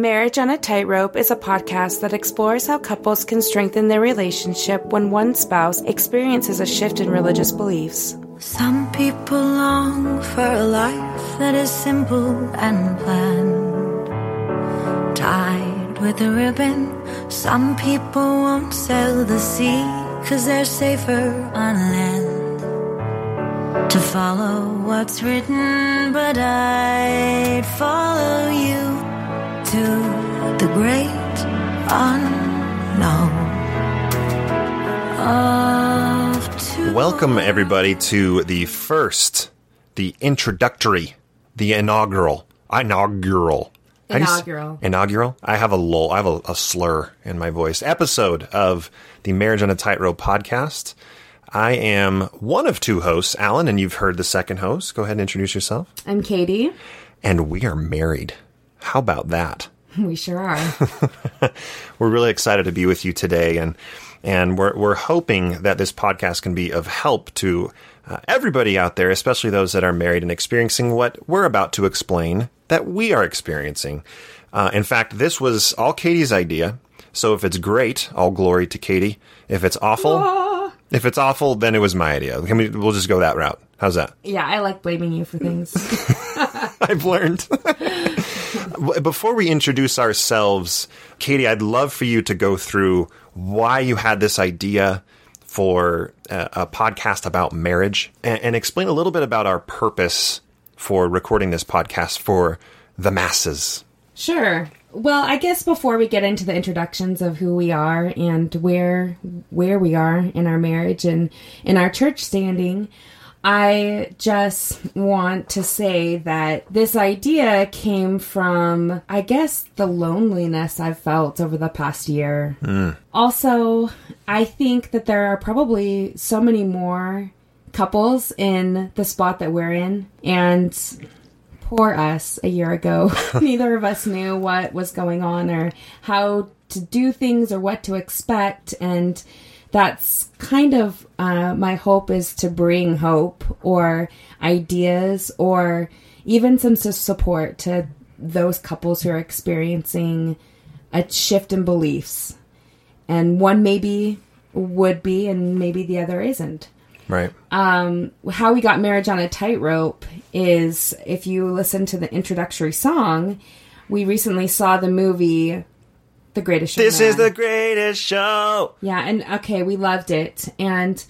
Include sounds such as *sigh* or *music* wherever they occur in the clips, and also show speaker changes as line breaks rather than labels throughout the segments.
Marriage on a Tightrope is a podcast that explores how couples can strengthen their relationship when one spouse experiences a shift in religious beliefs.
Some people long for a life that is simple and planned, tied with a ribbon. Some people won't sail the sea because they're safer on land. To follow what's written, but I'd follow you to the great unknown. Of
Welcome, everybody, to the first, the introductory, the inaugural, inaugural. How do you
Inaugural.
Inaugural? I have a lull, I have a, a slur in my voice. Episode of the Marriage on a Tightrope podcast. I am one of two hosts, Alan, and you've heard the second host. Go ahead and introduce yourself.
I'm Katie.
And we are married. How about that? *laughs*
We sure are. *laughs*
we're really excited to be with you today and and we're we're hoping that this podcast can be of help to uh, everybody out there especially those that are married and experiencing what we're about to explain that we are experiencing uh, in fact this was all Katie's idea so if it's great all glory to Katie if it's awful if it's awful then it was my idea Can we, we'll just go that route how's that
yeah, I like blaming you for things. *laughs*
I've learned. Before we introduce ourselves, Katie, I'd love for you to go through why you had this idea for a, a podcast about marriage and, and explain a little bit about our purpose for recording this podcast for the masses.
Sure. Well, I guess before we get into the introductions of who we are and where where we are in our marriage and in our church standing, I just want to say that this idea came from I guess the loneliness I've felt over the past year. Mm. Also, I think that there are probably so many more couples in the spot that we're in and poor us a year ago. *laughs* *laughs* Neither of us knew what was going on or how to do things or what to expect. And that's kind of uh, my hope is to bring hope or ideas or even some support to those couples who are experiencing a shift in beliefs. And one maybe would be, and maybe the other isn't
Right.
Um, how we got marriage on a tightrope is if you listen to the introductory song, we recently saw the movie The Greatest Showman.
this is the greatest show.
Yeah, and okay, we loved it. And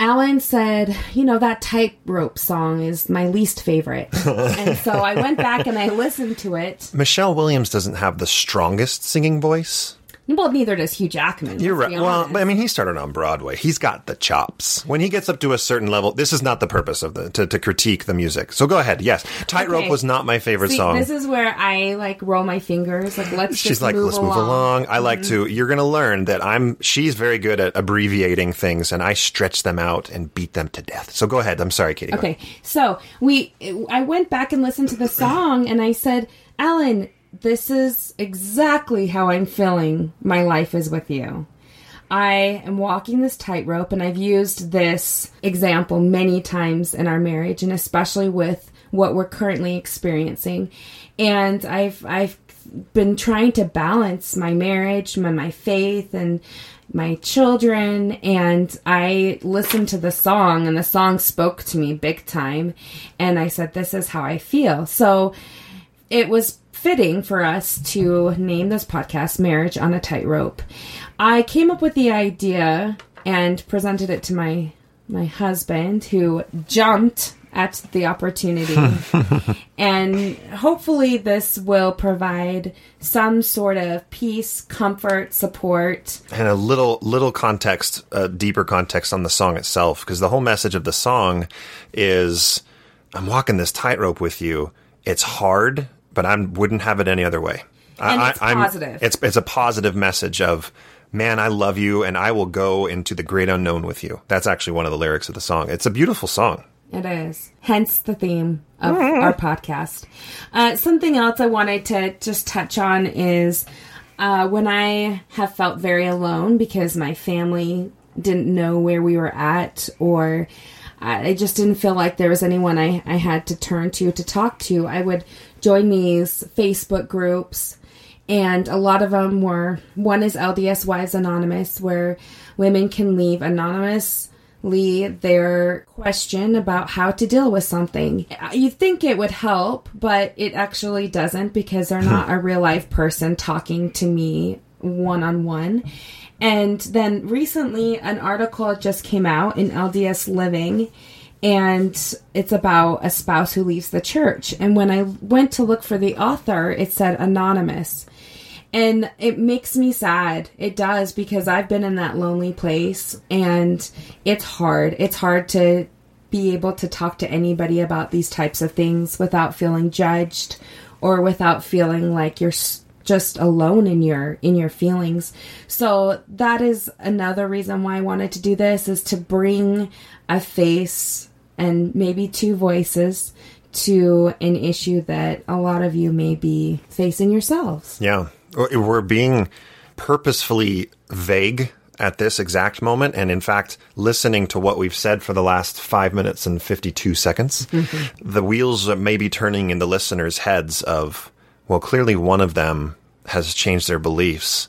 Alan said, you know, that tightrope song is my least favorite. *laughs* and so I went back and I listened to it.
Michelle Williams doesn't have the strongest singing voice.
Well, neither does Hugh Jackman.
You're right. Well, but I mean, he started on Broadway. He's got the chops. When he gets up to a certain level, this is not the purpose of the to, to critique the music. So go ahead. Yes, Tightrope
Okay.
was not my favorite
See,
song.
this is where I like roll my fingers. Like, let's
She's like,
move
let's move along. I like mm-hmm. to. You're going to learn that I'm. She's very good at abbreviating things, and I stretch them out and beat them to death. So go ahead. I'm sorry, Katie.
Okay, so we, I went back and listened to the song, and I said, Alan, this is exactly how I'm feeling. My life is with you. I am walking this tightrope, and I've used this example many times in our marriage, and especially with what we're currently experiencing. And I've I've been trying to balance my marriage, my, my faith, and my children. And I listened to the song, and the song spoke to me big time. And I said, "This is how I feel." So it was fitting for us to name this podcast Marriage on a Tightrope. I came up with the idea and presented it to my my husband who jumped at the opportunity. *laughs* and hopefully this will provide some sort of peace, comfort, support.
and a little little context, uh, deeper context on the song itself, because the whole message of the song is, "I'm walking this tightrope with you. It's hard, but I wouldn't have it any other way."
And
I,
it's
I'm-
positive.
It's it's a positive message of, "Man, I love you, and I will go into the great unknown with you." That's actually one of the lyrics of the song. It's a beautiful song.
It is. Hence the theme of our podcast. Uh, something else I wanted to just touch on is uh, when I have felt very alone because my family didn't know where we were at or I I just didn't feel like there was anyone I, I had to turn to to talk to. I would join these Facebook groups And a lot of them were one is LDS Wives Anonymous, where women can leave anonymously their question about how to deal with something. You think it would help, but it actually doesn't because they're not a real life person talking to me one on one. And then recently, an article just came out in LDS Living, and it's about a spouse who leaves the church. And when I went to look for the author, it said anonymous. And it makes me sad. It does because I've been in that lonely place and it's hard. It's hard to be able to talk to anybody about these types of things without feeling judged or without feeling like you're just alone in your in your feelings. So that is another reason why I wanted to do this is to bring a face and maybe two voices to an issue that a lot of you may be facing yourselves.
Yeah. We're being purposefully vague at this exact moment. And in fact, listening to what we've said for the last five minutes and 52 seconds, mm-hmm. the wheels may be turning in the listeners' heads of, well, clearly one of them has changed their beliefs.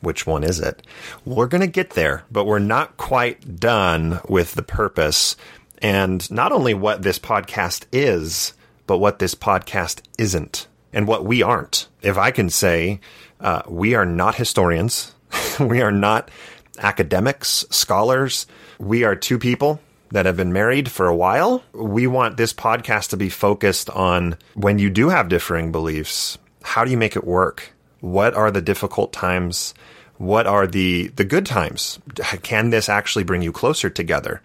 Which one is it? We're going to get there, but we're not quite done with the purpose and not only what this podcast is, but what this podcast isn't and what we aren't. If I can say, uh, we are not historians, *laughs* we are not academics, scholars, we are two people that have been married for a while. We want this podcast to be focused on when you do have differing beliefs, how do you make it work? What are the difficult times? What are the the good times? Can this actually bring you closer together?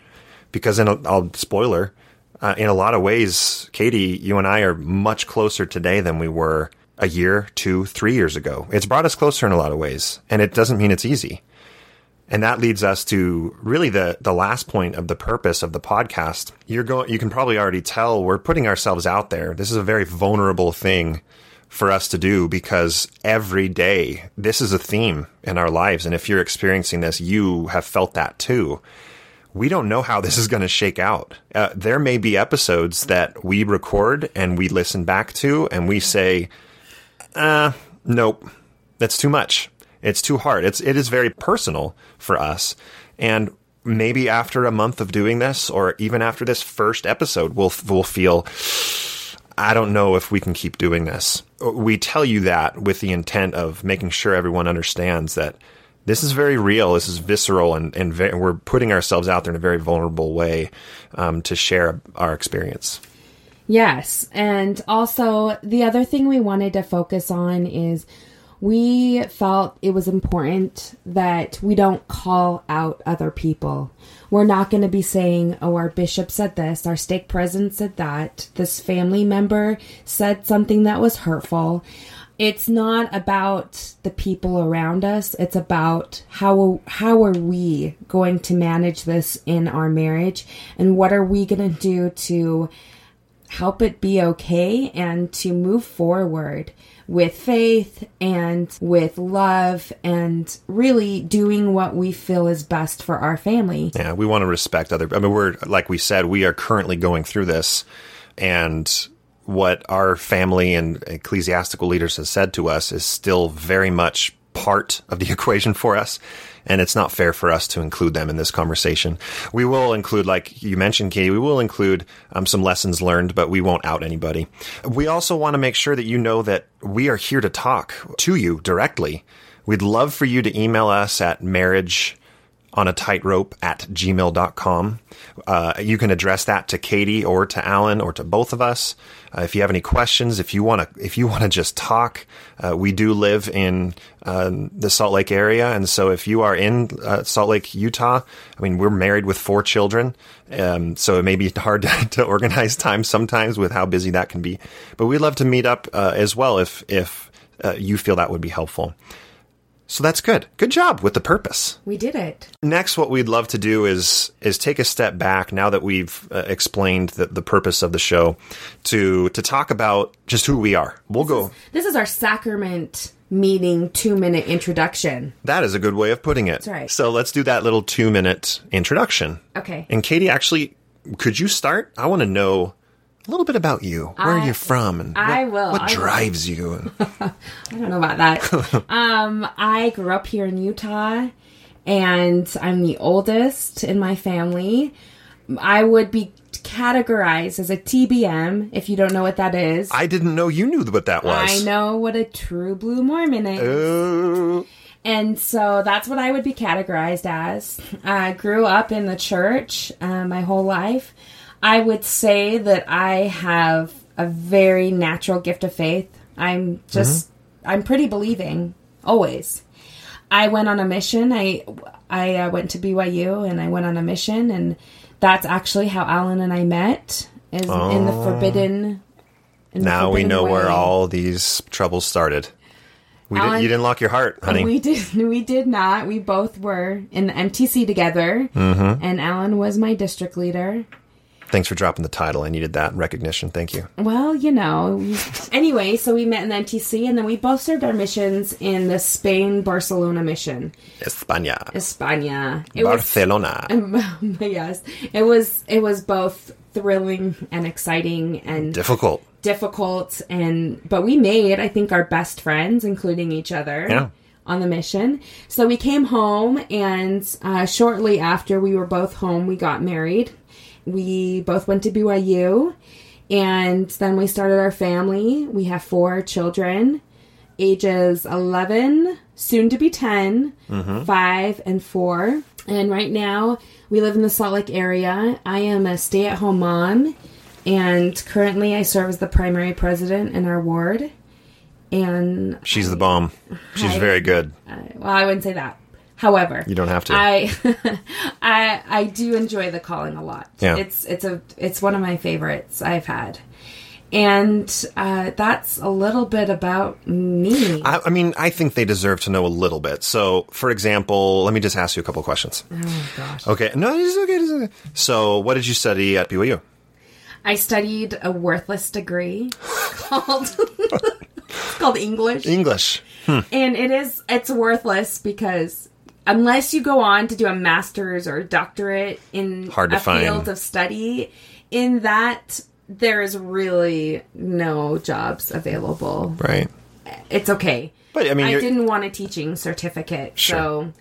Because in a I'll spoiler, uh, in a lot of ways, Katie, you and I are much closer today than we were a year, two, three years ago. It's brought us closer in a lot of ways, and it doesn't mean it's easy. And that leads us to really the the last point of the purpose of the podcast. You're going you can probably already tell we're putting ourselves out there. This is a very vulnerable thing for us to do because every day this is a theme in our lives. And if you're experiencing this, you have felt that too. We don't know how this is going to shake out. Uh, there may be episodes that we record and we listen back to and we say, uh, nope, that's too much. It's too hard. It's, it is very personal for us. And maybe after a month of doing this or even after this first episode, we'll, we'll feel, I don't know if we can keep doing this. We tell you that with the intent of making sure everyone understands that this is very real. This is visceral, and, and ve- we're putting ourselves out there in a very vulnerable way um, to share our experience.
Yes. And also, the other thing we wanted to focus on is we felt it was important that we don't call out other people. We're not going to be saying, oh, our bishop said this, our stake president said that, this family member said something that was hurtful. It's not about the people around us. It's about how how are we going to manage this in our marriage and what are we going to do to help it be okay and to move forward with faith and with love and really doing what we feel is best for our family.
Yeah, we want to respect other. I mean, we're like we said, we are currently going through this, and what our family and ecclesiastical leaders have said to us is still very much part of the *laughs* equation for us and it's not fair for us to include them in this conversation. We will include, like you mentioned, Katie, we will include um, some lessons learned, but we won't out anybody. We also want to make sure that you know that we are here to talk to you directly. We'd love for you to email us at marriage on a tightrope at gmail.com. Uh, you can address that to Katie or to Alan or to both of us. Uh, if you have any questions, if you want to, if you want to just talk, uh, we do live in uh, the Salt Lake area, and so if you are in uh, Salt Lake, Utah, I mean, we're married with four children, um, so it may be hard *laughs* to, to, organize time sometimes with how busy that can be. But we'd love to meet up uh, as well if if you feel that would be helpful. So that's good. Good job with the purpose.
We did it.
Next, what we'd love to do is is take a step back now that we've uh, explained the, the purpose of the show to to talk about just who we are. We'll
this
go.
Is, this is our sacrament meeting two minute introduction.
That is a good way of putting it.
That's right.
So let's do that little two minute introduction.
Okay.
And Katie, actually, could you start? I want to know a little bit about you. Where are you from? And
I
what,
will,
What
I will.
drives you? *laughs*
I don't know about that. *laughs* um, I grew up here in Utah, and I'm the oldest in my family. I would be categorized as a TBM if you don't know what that is.
I didn't know you knew what that was.
I know what a true blue Mormon is.
Oh,
And so that's what I would be categorized as. I grew up in the church uh, my whole life. I would say that I have a very natural gift of faith. I'm just, I'm pretty believing, always. I went on a mission. I I uh, went to BYU and I went on a mission, and that's actually how Alan and I met. Is in the forbidden. in the
now we
forbidden
know where all these troubles started. We didn't, you didn't lock your heart, honey.
We did. *laughs* We did not. We both were in the MTC together,
Mm-hmm.
and Alan was my district leader.
Thanks for dropping the title. I needed that recognition. Thank you.
Well, you know. anyway, so we met in the MTC, and then we both served our missions in the Spain Barcelona mission,
España.
España. It was
Barcelona. *laughs*
yes, it was. It was both thrilling and exciting and
Difficult.
difficult and but we made i think our best friends including each other
Yeah.
on the mission so we came home and uh, shortly after we were both home we got married we both went to byu and then we started our family we have four children ages 11 soon to be 10 5 and 4 and right now we live in the salt lake area i am a stay-at-home mom and currently I serve as the primary president in our ward. And
She's the bomb. She's
Hi.
very good.
uh, well, I wouldn't say that. However,
You don't have to.
I, *laughs* I, I do enjoy the calling a lot.
Yeah.
it's it's a it's one of my favorites I've had, and uh, that's a little bit about me.
I, I mean, I think they deserve to know a little bit. So, for example, let me just ask you a couple questions.
oh gosh,
Okay. No, it's okay. It's okay. So, what did you study at BYU?
I studied a worthless degree *laughs* called *laughs* it's called English.
English.
and it is it's worthless because unless you go on to do a master's or a doctorate in
Hard to
a
find.
field of study in that there is really no jobs available
Right.
it's okay
But, I mean,
i didn't want a teaching certificate
Sure.
so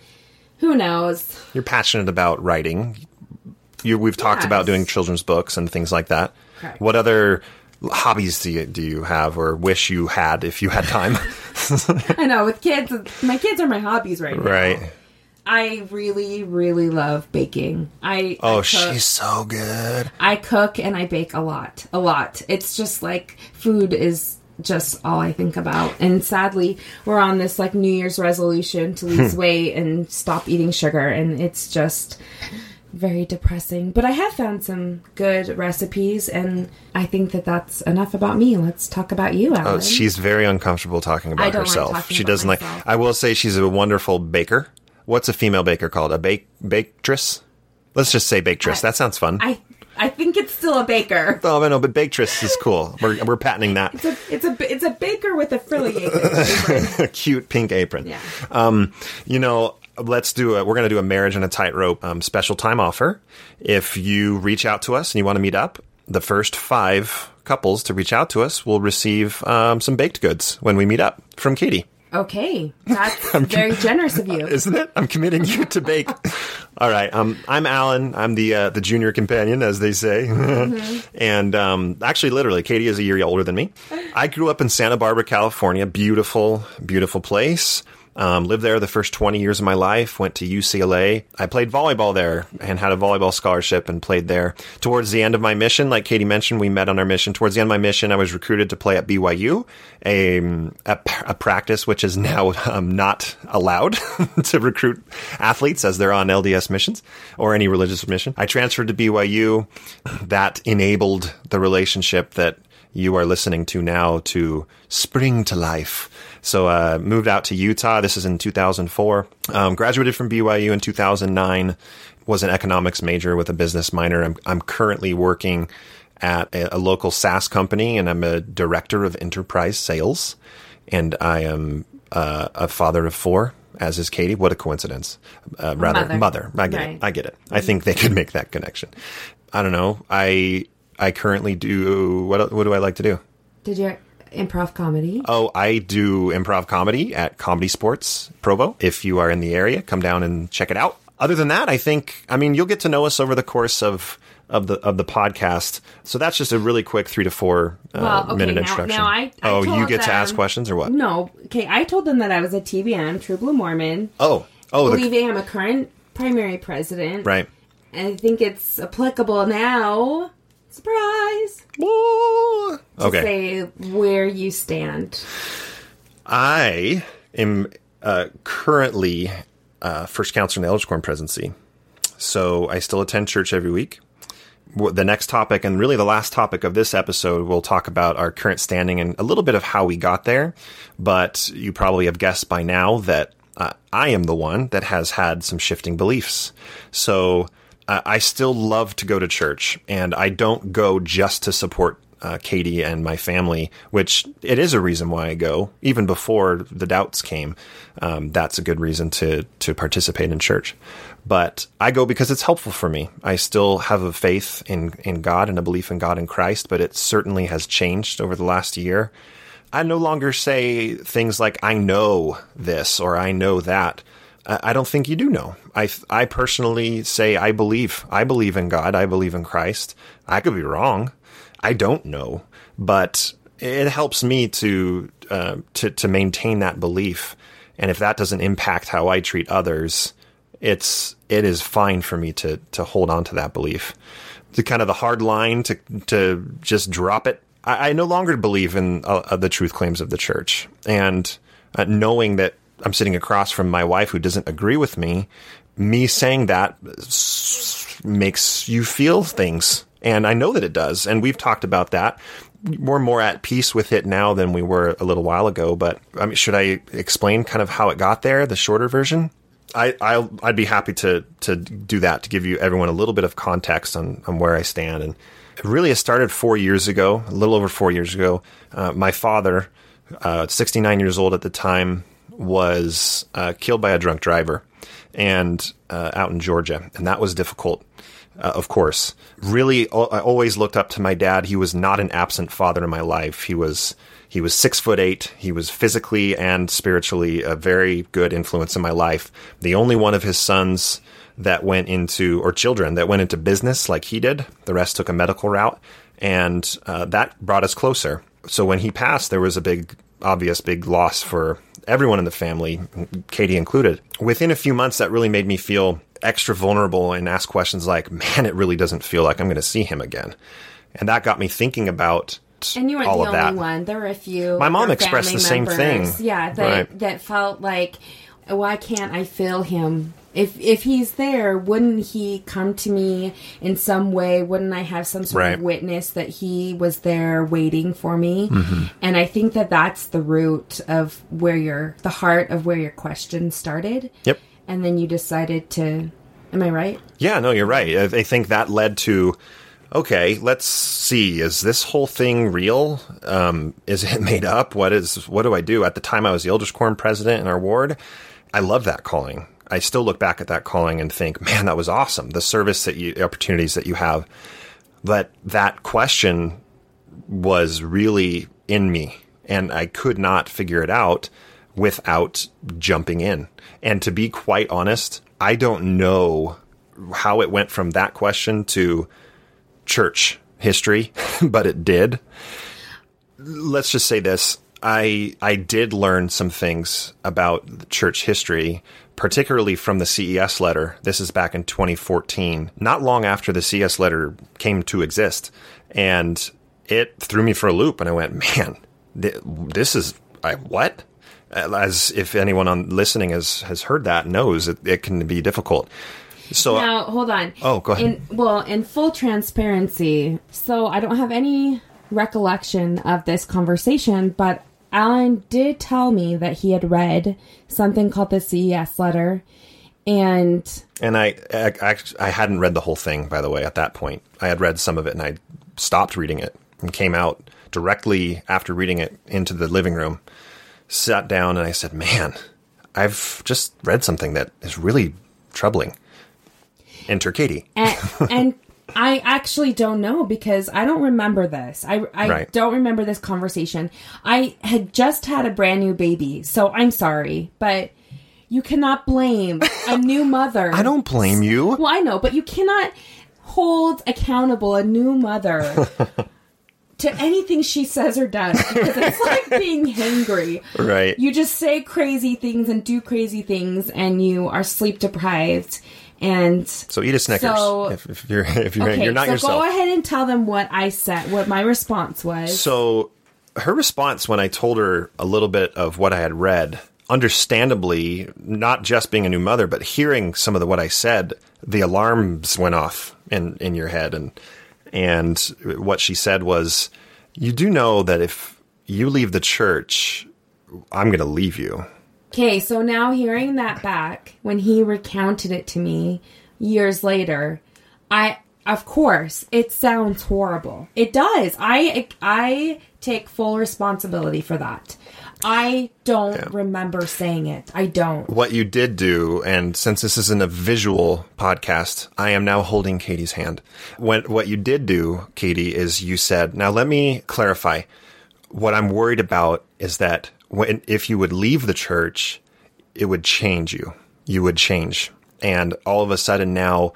who knows
You're passionate about writing. You, we've talked
Yes.
about doing children's books and things like that.
Correct.
What other hobbies do you, do you have or wish you had if you had time? *laughs*
i know with kids my kids are my hobbies right now
right.
I really really love baking i
Oh,
I cook.
she's so good.
I cook and I bake a lot, a lot. It's just like food is just all I think about. And sadly, we're on this like New Year's resolution to lose hmm. weight and stop eating sugar, and it's just very depressing. But I have found some good recipes, and I think that that's enough about me. Let's talk about you.
Oh, she's very uncomfortable talking about
like
herself.
talking
she doesn't like. I will say she's a wonderful baker. What's a female baker called? A bake baketress? Let's just say baketress.
I-
that sounds fun.
I I think it's still a baker.
oh, I know, but baketress is cool. We're we're patenting that.
It's a it's a it's a baker with a frilly apron.
a *laughs* cute pink apron.
Yeah.
Um, you know, let's do a. We're going to do a marriage and a tightrope um, special time offer. If you reach out to us and you want to meet up, the first five couples to reach out to us will receive um, some baked goods when we meet up from Katie.
Okay, *laughs* that's very generous of you. *laughs*
Isn't it? I'm committing you to bake. *laughs* All right. Um, I'm Alan. I'm the uh, the junior companion, as they say. and um, actually, literally, Katie is a year older than me. I grew up in Santa Barbara, California. Beautiful, beautiful place. Um, lived there the first 20 years of my life. Went to UCLA. I played volleyball there and had a volleyball scholarship and played there. Towards the end of my mission, like Katie mentioned, we met on our mission. Towards the end of my mission, I was recruited to play at BYU, a, a, a practice which is now um, not allowed *laughs* to recruit athletes as they're on LDS missions or any religious mission. I transferred to BYU. That enabled the relationship that you are listening to now to spring to life. So, uh, moved out to Utah. This is in 2004. Um, graduated from BYU in 2009. Was an economics major with a business minor. I'm, I'm currently working at a, a local SaaS company, and I'm a director of enterprise sales. And I am uh, a father of four, as is Katie. What a coincidence! Uh, rather,
Mother.
mother. I get
Right.
it. I get it. I think they could make that connection. I don't know. I I currently do what what do I like to do?
Did you improv comedy?
Oh, I do improv comedy at ComedySportz Provo. If you are in the area, come down and check it out. Other than that, I think I mean you'll get to know us over the course of of the of the podcast. So that's just a really quick three to four uh,
Well, okay,
minute
now-
introduction.
now I- I
oh, you get to ask questions or what?
No. Okay, I told them that I was a TBM, True Blue Mormon.
Oh, oh, the,
I'm a current primary president.
right.
And I think it's applicable now. Surprise!
Whoa.
To
Okay.
say where you stand.
I am uh, currently uh, first counselor in the Elders Quorum presidency. So I still attend church every week. The next topic, and really the last topic of this episode, we'll talk about our current standing and a little bit of how we got there. But you probably have guessed by now that uh, I am the one that has had some shifting beliefs. So uh, I still love to go to church, and I don't go just to support uh, Katie and my family, which it is a reason why I go. Even before the doubts came, um, that's a good reason to to participate in church. But I go because it's helpful for me. I still have a faith in in God and a belief in God and Christ, but it certainly has changed over the last year. I no longer say things like "I know this" or "I know that." I don't think you do know. I I personally say I believe. I believe in God. I believe in Christ. I could be wrong. I don't know, but it helps me to uh, to to maintain that belief. And if that doesn't impact how I treat others, it's it is fine for me to to hold on to that belief. The kind of the hard line to to just drop it. I, I no longer believe in uh, the truth claims of the church, and uh, knowing that I'm sitting across from my wife who doesn't agree with me, me saying that makes you feel things. And I know that it does. And we've talked about that. We're more at peace with it now than we were a little while ago. But I mean, should I explain kind of how it got there, the shorter version? I, I'll, I'd be happy to to do that to give you everyone a little bit of context on, on where I stand. And really it started four years ago, a little over four years ago. Uh, my father, uh, 69 years old at the time, was uh, killed by a drunk driver, and uh, out in Georgia, and that was difficult. Uh, of course, really, al- I always looked up to my dad. He was not an absent father in my life. He was he was six foot eight. He was physically and spiritually a very good influence in my life. The only one of his sons that went into or children that went into business like he did. The rest took a medical route, and uh, that brought us closer. So when he passed, there was a big, obvious, big loss for everyone in the family, Katie included. Within a few months, that really made me feel extra vulnerable and ask questions like, "Man, it really doesn't feel like I'm going to see him again," and that got me thinking about
And you weren't
all
the
of
only
that.
one. There were a few.
My mom expressed the same thing.
Yeah, that
Right.
that felt like, why can't I feel him? If if he's there, wouldn't he come to me in some way? Wouldn't I have some sort
Right.
of witness that he was there waiting for me?
Mm-hmm.
And I think that that's the root of where your the heart of where your question started.
Yep.
And then you decided to. Am I right?
Yeah, no, you're right. I I think that led to okay, let's see. Is this whole thing real? Um, is it *laughs* made up? What is? What do I do? At the time, I was the Elders Quorum president in our ward. I love that calling. I still look back at that calling and think, man, that was awesome. The service that you, opportunities that you have. But that question was really in me, and I could not figure it out without jumping in. And to be quite honest, I don't know how it went from that question to church history, *laughs* but it did. Let's just say this. I I did learn some things about church history, particularly from the CES letter. This is back in 2014, not long after the CES letter came to exist, and it threw me for a loop. And I went, man, th- this is I what? Uh, as if anyone on listening has has heard that knows it, it can be difficult. So
Now, hold on.
Oh, go ahead.
In, well, in full transparency, so I don't have any recollection of this conversation, but Alan did tell me that he had read something called the CES letter, and
And I, I, I hadn't read the whole thing, by the way, at that point. I had read some of it and I stopped reading it and came out directly after reading it into the living room, sat down, and I said, Man, I've just read something that is really troubling. Enter Katie.
and, and I actually don't know because I don't remember this. I, I
Right.
don't remember this conversation. I had just had a brand new baby, so I'm sorry, but you cannot blame a *laughs* new mother.
I don't blame you.
Well, I know, but you cannot hold accountable a new mother *laughs* to anything she says or does because it's like *laughs* being hangry.
Right.
You just say crazy things and do crazy things, and you are sleep deprived. And
So eat a Snickers
So-
if, if you're *laughs* if you're
okay,
you're not
so
yourself.
go ahead and tell them what I said, what my response was.
So her response when I told her a little bit of what I had read, understandably, not just being a new mother, but hearing some of the what I said, the alarms went off in in your head and and what she said was you do know that if you leave the church, I'm going to leave you.
Okay, so now hearing that back when he recounted it to me years later, I of course it sounds horrible. It does. I I take full responsibility for that. I don't remember saying it. I don't.
What you did do, and since this isn't a visual podcast, I am now holding Katie's hand. When, what you did do, Katie, is you said, now let me clarify. What I'm worried about is that when, if you would leave the church, it would change you. You would change. And all of a sudden now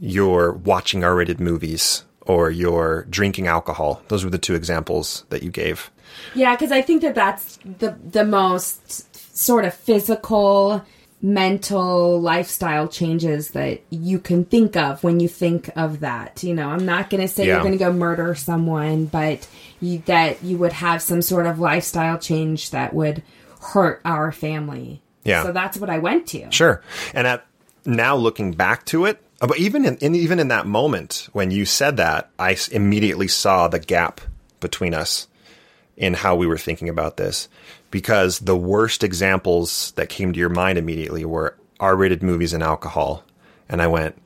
you're watching R rated movies or you're drinking alcohol. Those were the two examples that you gave.
Yeah, because I think that that's the the most sort of physical, mental lifestyle changes that you can think of when you think of that. You know, I'm not going to say
Yeah.
you're going to go murder someone, but you, that you would have some sort of lifestyle change that would hurt our family.
Yeah.
So that's what I went to.
Sure. And at now looking back to it, uh, but even in, in even in that moment when you said that, I immediately saw the gap between us in how we were thinking about this because the worst examples that came to your mind immediately were R-rated movies and alcohol. And I went,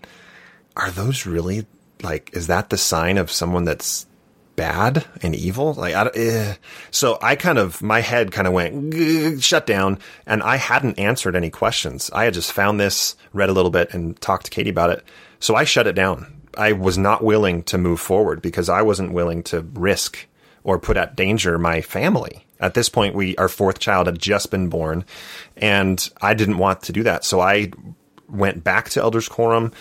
are those really like is that the sign of someone that's bad and evil? Like I, eh. so i kind of my head kind of went shut down. And i hadn't answered any questions. I had just found this read a little bit and talked to katie about it. So i shut it down. I was not willing to move forward because i wasn't willing to risk or put at danger my family at this point we our fourth child had just been born and i didn't want to do that so i went back to elders quorum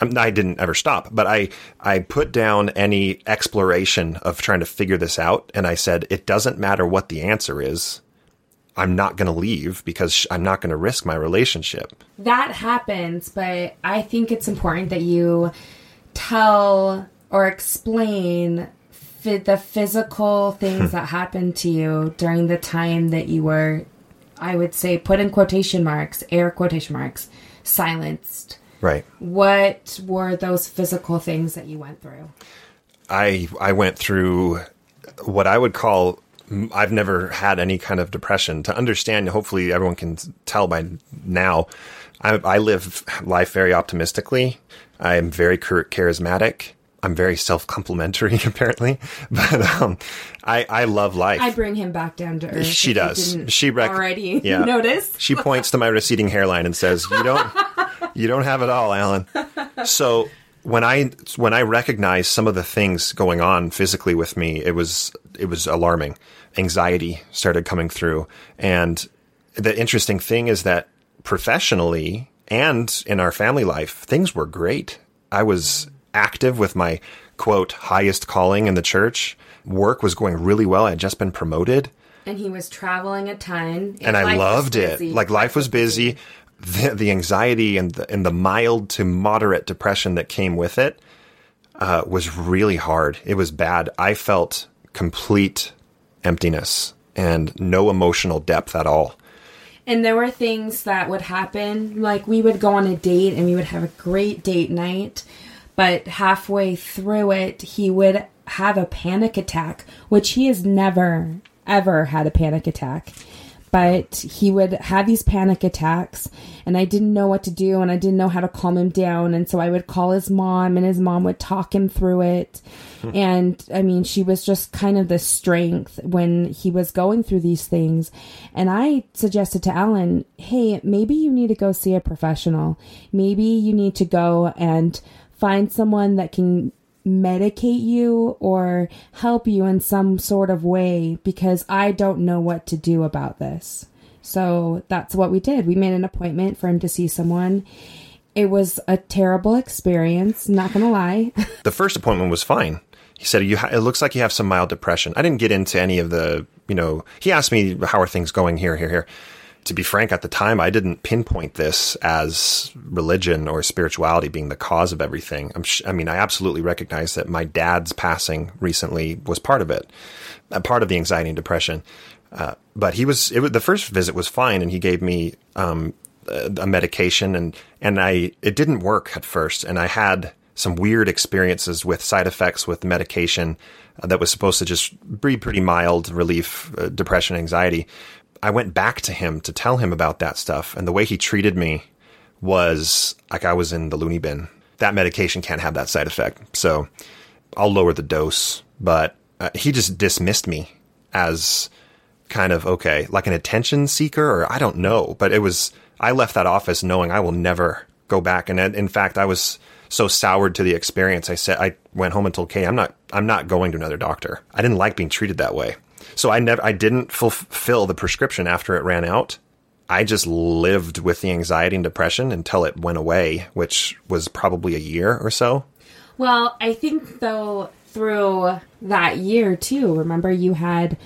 Um, I didn't ever stop, but I I put down any exploration of trying to figure this out, and I said it doesn't matter what the answer is. I'm not going to leave because I'm not going to risk my relationship.
that happens, but I think it's important that you tell or explain the physical things hmm. that happened to you during the time that you were, I would say, put in quotation marks, air quotation marks, silenced.
Right.
What were those physical things that you went through?
I I went through what I would call I've never had any kind of depression. To understand, hopefully everyone can tell by now. I, I live life very optimistically. I am very charismatic. I'm very self complimentary, *laughs* apparently, but um, I I love life.
I bring him back down to earth.
She does. She rec-
already *laughs*
Yeah.
notice.
She points to my receding hairline and says, "You don't, *laughs* you don't have it all, Alan." So when I when I recognized some of the things going on physically with me, it was it was alarming. Anxiety started coming through, and the interesting thing is that professionally and in our family life, things were great. I was active with my quote highest calling in the church. Work was going really well. I had just been promoted
And he was traveling a ton.
and I loved it. Like life was busy. The, the anxiety and the, and the mild to moderate depression that came with it uh, was really hard. It was bad. I felt complete emptiness and no emotional depth at all.
And there were things that would happen. Like we would go on a date and we would have a great date night, but halfway through it, he would have a panic attack, which he has never, ever had a panic attack. But he would have these panic attacks, and I didn't know what to do, and I didn't know how to calm him down. And so I would call his mom, and his mom would talk him through it. Hmm. and I mean, she was just kind of the strength when he was going through these things. And I suggested to Alan, hey, maybe you need to go see a professional. Maybe you need to go and find someone that can medicate you or help you in some sort of way because I don't know what to do about this. So that's what we did. We made an appointment for him to see someone. It was a terrible experience, not going to lie. *laughs*
the first appointment was fine. He said, you ha- it looks like you have some mild depression. I didn't get into any of the, you know, he asked me, how are things going here, here, here. To be frank, at the time, I didn't pinpoint this as religion or spirituality being the cause of everything. Sh- i mean, I absolutely recognize that my dad's passing recently was part of it, a part of the anxiety and depression. Uh, but he was, was, the first visit was fine, and he gave me um, a, a medication, and and I it didn't work at first, and I had some weird experiences with side effects with medication uh, that was supposed to just be pretty mild relief, uh, depression, anxiety. I went back to him to tell him about that stuff, and the way he treated me was like I was in the loony bin. That medication can't have that side effect, so I'll lower the dose. But uh, he just dismissed me as kind of okay, like an attention seeker, or I don't know. But it was I left that office knowing I will never go back. And in fact, I was so soured to the experience. I said I went home and told Kay, I'm not I'm not going to another doctor. I didn't like being treated that way. So I never I didn't fulfill the prescription after it ran out. I just lived with the anxiety and depression until it went away, which was probably a year or so.
Well, I think though through that year too, remember you had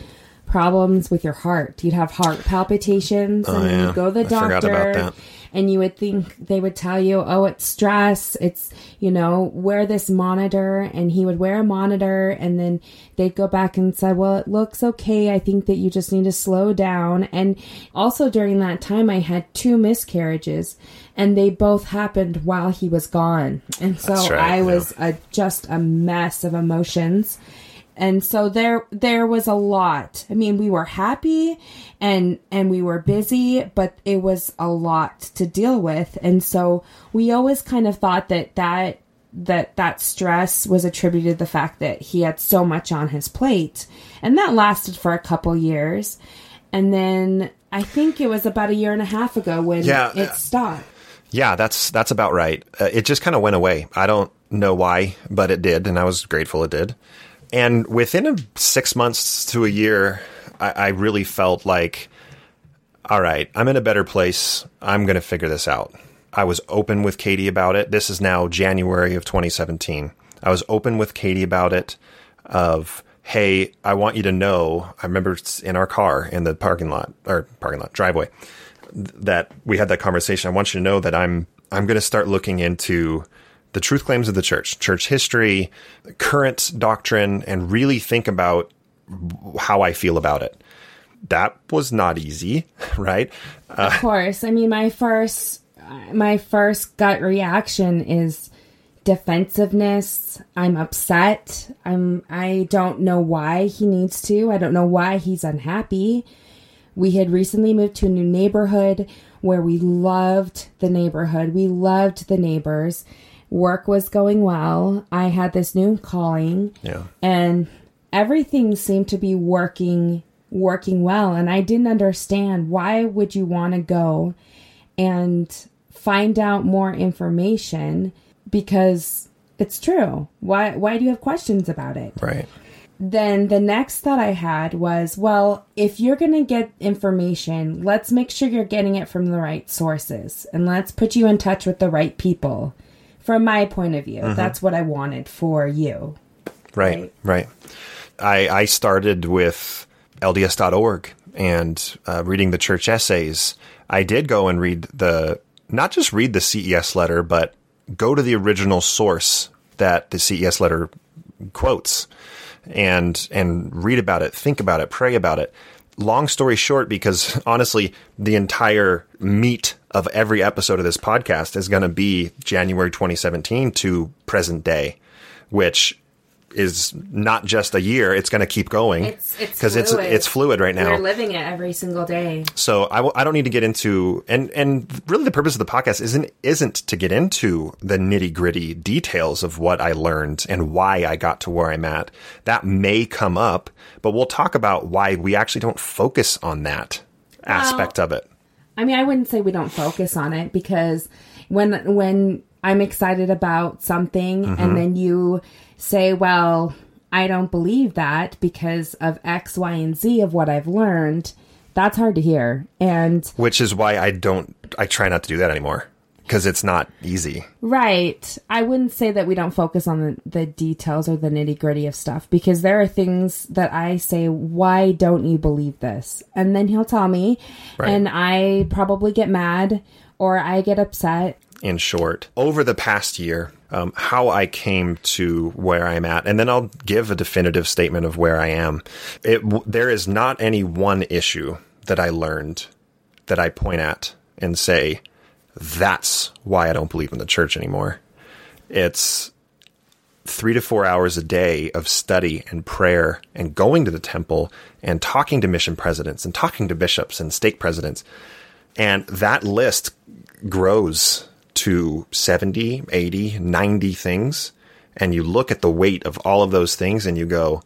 problems with your heart. You'd have heart palpitations,
oh,
and
yeah.
you'd go to the
I
doctor, and you would think they would tell you, "Oh, it's stress. It's you know, wear this monitor." And he would wear a monitor, and then they'd go back and say, "Well, it looks okay. I think that you just need to slow down." And also during that time, I had two miscarriages, and they both happened while he was gone, and so
right,
I
yeah.
was a, just a mess of emotions and so there there was a lot i mean we were happy and and we were busy but it was a lot to deal with and so we always kind of thought that that that that stress was attributed to the fact that he had so much on his plate and that lasted for a couple years and then i think it was about a year and a half ago when
Yeah.
it stopped
Yeah, that's that's about right. Uh, it just kind of went away. I don't know why, but it did, and I was grateful it did. And within six months to a year, I, I really felt like, all right, I'm in a better place. I'm going to figure this out. I was open with Katie about it. This is now January of 2017. I was open with Katie about it. Of hey, I want you to know. I remember it's in our car in the parking lot or parking lot driveway that we had that conversation. I want you to know that I'm I'm going to start looking into the truth claims of the church, church history, current doctrine, and really think about how I feel about it. That was not easy, *laughs* right?
of uh, course. I mean my first my first gut reaction is defensiveness. I'm upset. I'm i don't know why he needs to. I don't know why he's unhappy. We had recently moved to a new neighborhood where we loved the neighborhood. We loved the neighbors work was going well i had this new calling
Yeah.
and everything seemed to be working working well and i didn't understand why would you want to go and find out more information because it's true why why do you have questions about it
Right.
then the next thought I had was, well, if you're going to get information, let's make sure you're getting it from the right sources and let's put you in touch with the right people. From my point of view, that's what I wanted for you.
Right, right. I, I started with LDS.org and uh, reading the church essays. I did go and read the, not just read the CES letter, but go to the original source that the CES letter quotes and and read about it, think about it, pray about it. Long story short, because honestly, the entire meat of every episode of this podcast is going to be January 2017 to present day, which is not just a year; it's going to keep going
It's it's
because it's
fluid.
it's fluid right now.
We're living it every single day.
So I, w- I don't need to get into and and really the purpose of the podcast isn't isn't to get into the nitty gritty details of what I learned and why I got to where I'm at. That may come up, but we'll talk about why we actually don't focus on that aspect of it.
I mean, I wouldn't say we don't focus on it because when when I'm excited about something
Mm-hmm.
and then you say, well, I don't believe that because of X, Y, and Z of what I've learned, that's hard to hear. And
Which is why I don't, I try not to do that anymore because it's not easy.
Right. I wouldn't say that we don't focus on the, the details or the nitty gritty of stuff because there are things that I say, why don't you believe this? And then he'll tell me,
Right.
and I probably get mad or I get upset.
In short, over the past year, um, how I came to where I'm at, and then I'll give a definitive statement of where I am. It, there is not any one issue that I learned that I point at and say, that's why I don't believe in the church anymore. It's three to four hours a day of study and prayer and going to the temple and talking to mission presidents and talking to bishops and stake presidents. And that list grows to 70, 80, 90 things. And you look at the weight of all of those things and you go,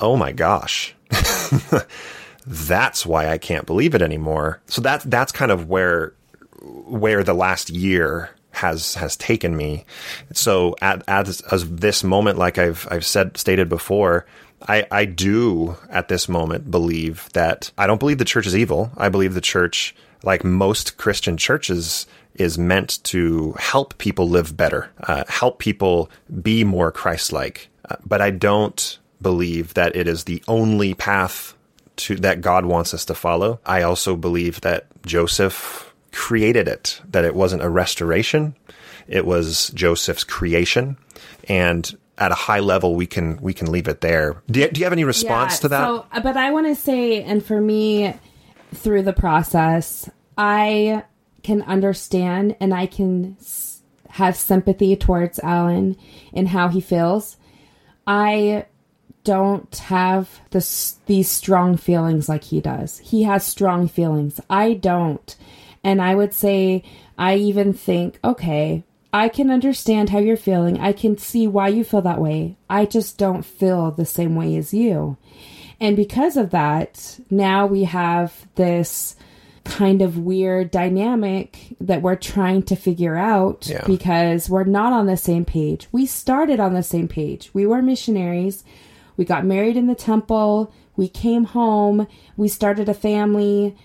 oh my gosh. *laughs* that's why I can't believe it anymore. So that that's kind of where where the last year has has taken me. So at at as this moment, like I've I've said stated before, I I do at this moment believe that I don't believe the church is evil. I believe the church, like most Christian churches, is meant to help people live better, uh, help people be more Christ-like. Uh, but I don't believe that it is the only path to that God wants us to follow. I also believe that Joseph created it, that it wasn't a restoration, it was Joseph's creation, and at a high level, we can we can leave it there. Do you, do you have any response to that?
So, uh, but I want to say, and for me, through the process, I can understand and I can have sympathy towards Alan and how he feels. I don't have this these strong feelings like he does. He has strong feelings. I don't. And I would say I even think, okay, I can understand how you're feeling. I can see why you feel that way. I just don't feel the same way as you. And because of that, now we have this kind of weird dynamic that we're trying to figure out
Yeah.
because we're not on the same page. We started on the same page. We were missionaries. We got married in the temple. We came home. We started a family.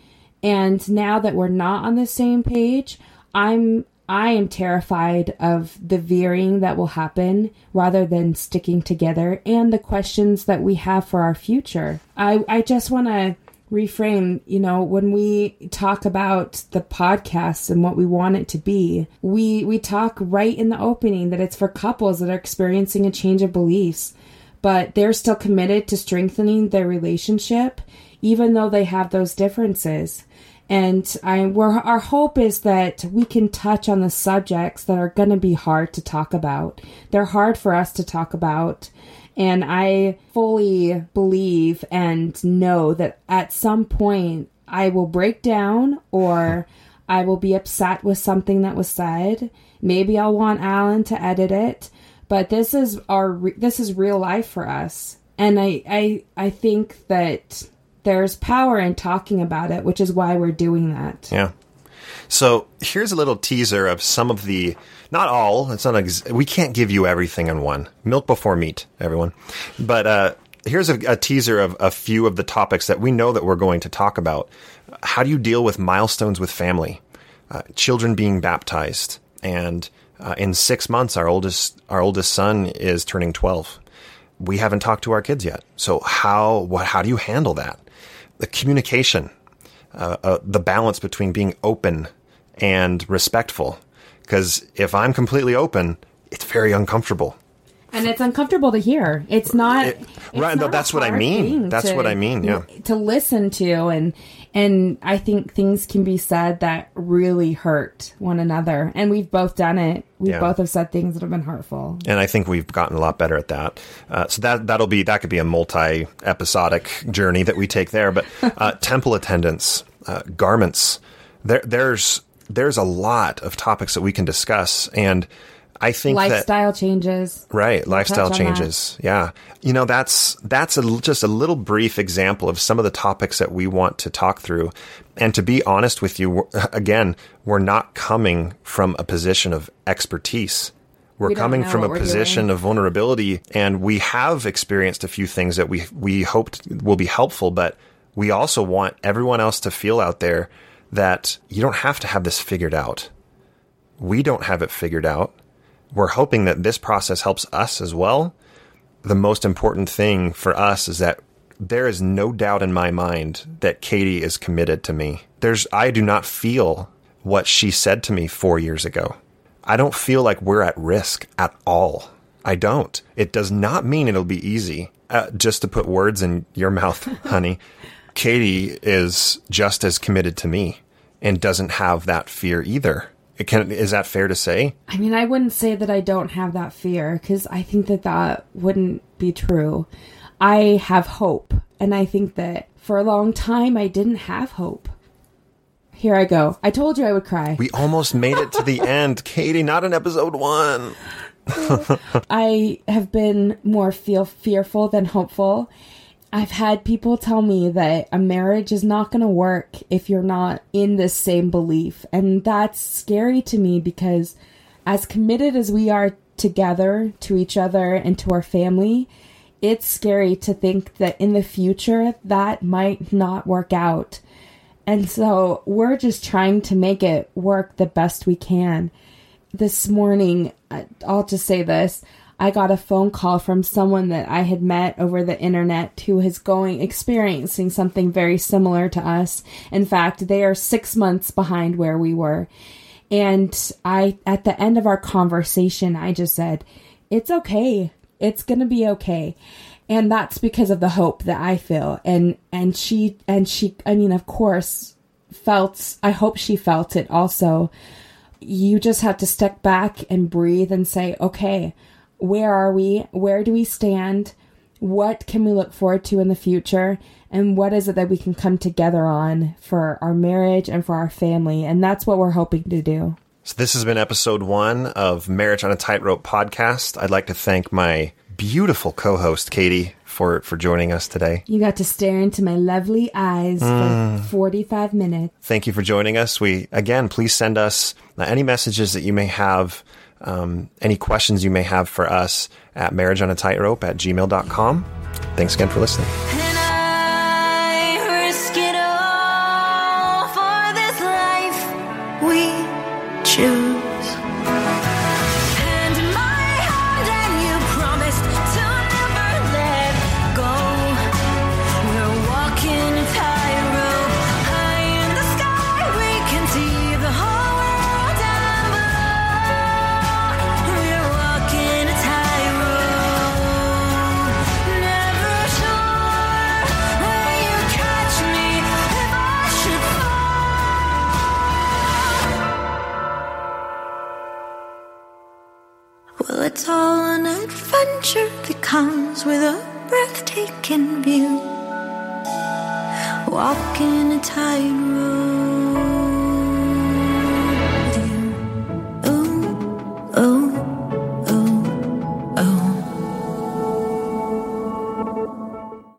And now that we're not on the same page, I'm I am terrified of the veering that will happen rather than sticking together and the questions that we have for our future. I, I just want to reframe, you know, when we talk about the podcast and what we want it to be, we, we talk right in the opening that it's for couples that are experiencing a change of beliefs, but they're still committed to strengthening their relationship, even though they have those differences. And I, our hope is that we can touch on the subjects that are going to be hard to talk about. They're hard for us to talk about. And I fully believe and know that at some point I will break down or I will be upset with something that was said. Maybe I'll want Alan to edit it, but this is our this is real life for us. And I I I think that there's power in talking about it, which is why we're doing that.
Yeah. So here's a little teaser of some of the, not all. It's not. Ex- we can't give you everything in one. Milk before meat, everyone. But uh, here's a, a teaser of a few of the topics that we know that we're going to talk about. How do you deal with milestones with family? Uh, children being baptized, and uh, in six months, our oldest our oldest son is turning twelve. We haven't talked to our kids yet. So how what how do you handle that? The communication uh, uh, the balance between being open and respectful. Because if I'm completely open, it's very uncomfortable.
And it's uncomfortable to hear. It's not
It-
it's
right, no,
not
that's what I mean. That's what I mean, yeah.
To listen to and and I think things can be said that really hurt one another. And we've both done it. We
Yeah.
both have said things that have been hurtful.
And I think we've gotten a lot better at that. Uh, so that that'll be that could be a multi episodic journey that we take there. But *laughs* uh, temple attendance, uh, garments, there there's there's a lot of topics that we can discuss, and I think that
Lifestyle changes.
Right, lifestyle
on that.
changes. Yeah. You know, that's that's a, just a little brief example of some of the topics that we want to talk through. And to be honest with you, *laughs* again, we're not coming from a position of expertise. We're
We
coming from a position
doing.
of vulnerability and we have experienced a few things that we we hoped will be helpful, but we also want everyone else to feel out there that you don't have to have this figured out. We don't have it figured out we're hoping that this process helps us as well. The most important thing for us is that there is no doubt in my mind that Katie is committed to me. There's I do not feel what she said to me 4 years ago. I don't feel like we're at risk at all. I don't. It does not mean it'll be easy. Uh, just to put words in your *laughs* mouth, honey, Katie is just as committed to me and doesn't have that fear either. Can, is that fair to say?
I mean, I wouldn't say that I don't have that fear because I think that that wouldn't be true. I have hope, and I think that for a long time I didn't have hope. Here I go. I told you I would cry.
We almost made it to the *laughs* end, Katie. Not in episode one.
I have been more feel fearful than hopeful. I've had people tell me that a marriage is not going to work if you're not in this same belief. And that's scary to me because as committed as we are together to each other and to our family, it's scary to think that in the future that might not work out. And so we're just trying to make it work the best we can this morning, I'll just say this. I got a phone call from someone that I had met over the internet who is going experiencing something very similar to us. In fact, they are 6 months behind where we were. And I at the end of our conversation, I just said, "It's okay. It's going to be okay." And that's because of the hope that I feel. And and she and she I mean, of course, felt I hope she felt it also you just have to step back and breathe and say, okay, where are we? Where do we stand? What can we look forward to in the future? And what is it that we can come together on for our marriage and for our family? And that's what we're hoping to do.
So this has been episode one of Marriage on a Tightrope podcast. I'd like to thank my beautiful co-host Katie for for joining us today.
You got to stare into my lovely eyes for mm. 45 minutes.
Thank you for joining us. We again, please send us any messages that you may have, um, any questions you may have for us at marriageonatightrope at gmail.com. Thanks again for listening.
It's all an adventure that comes with a breathtaking view. Walking a tightrope.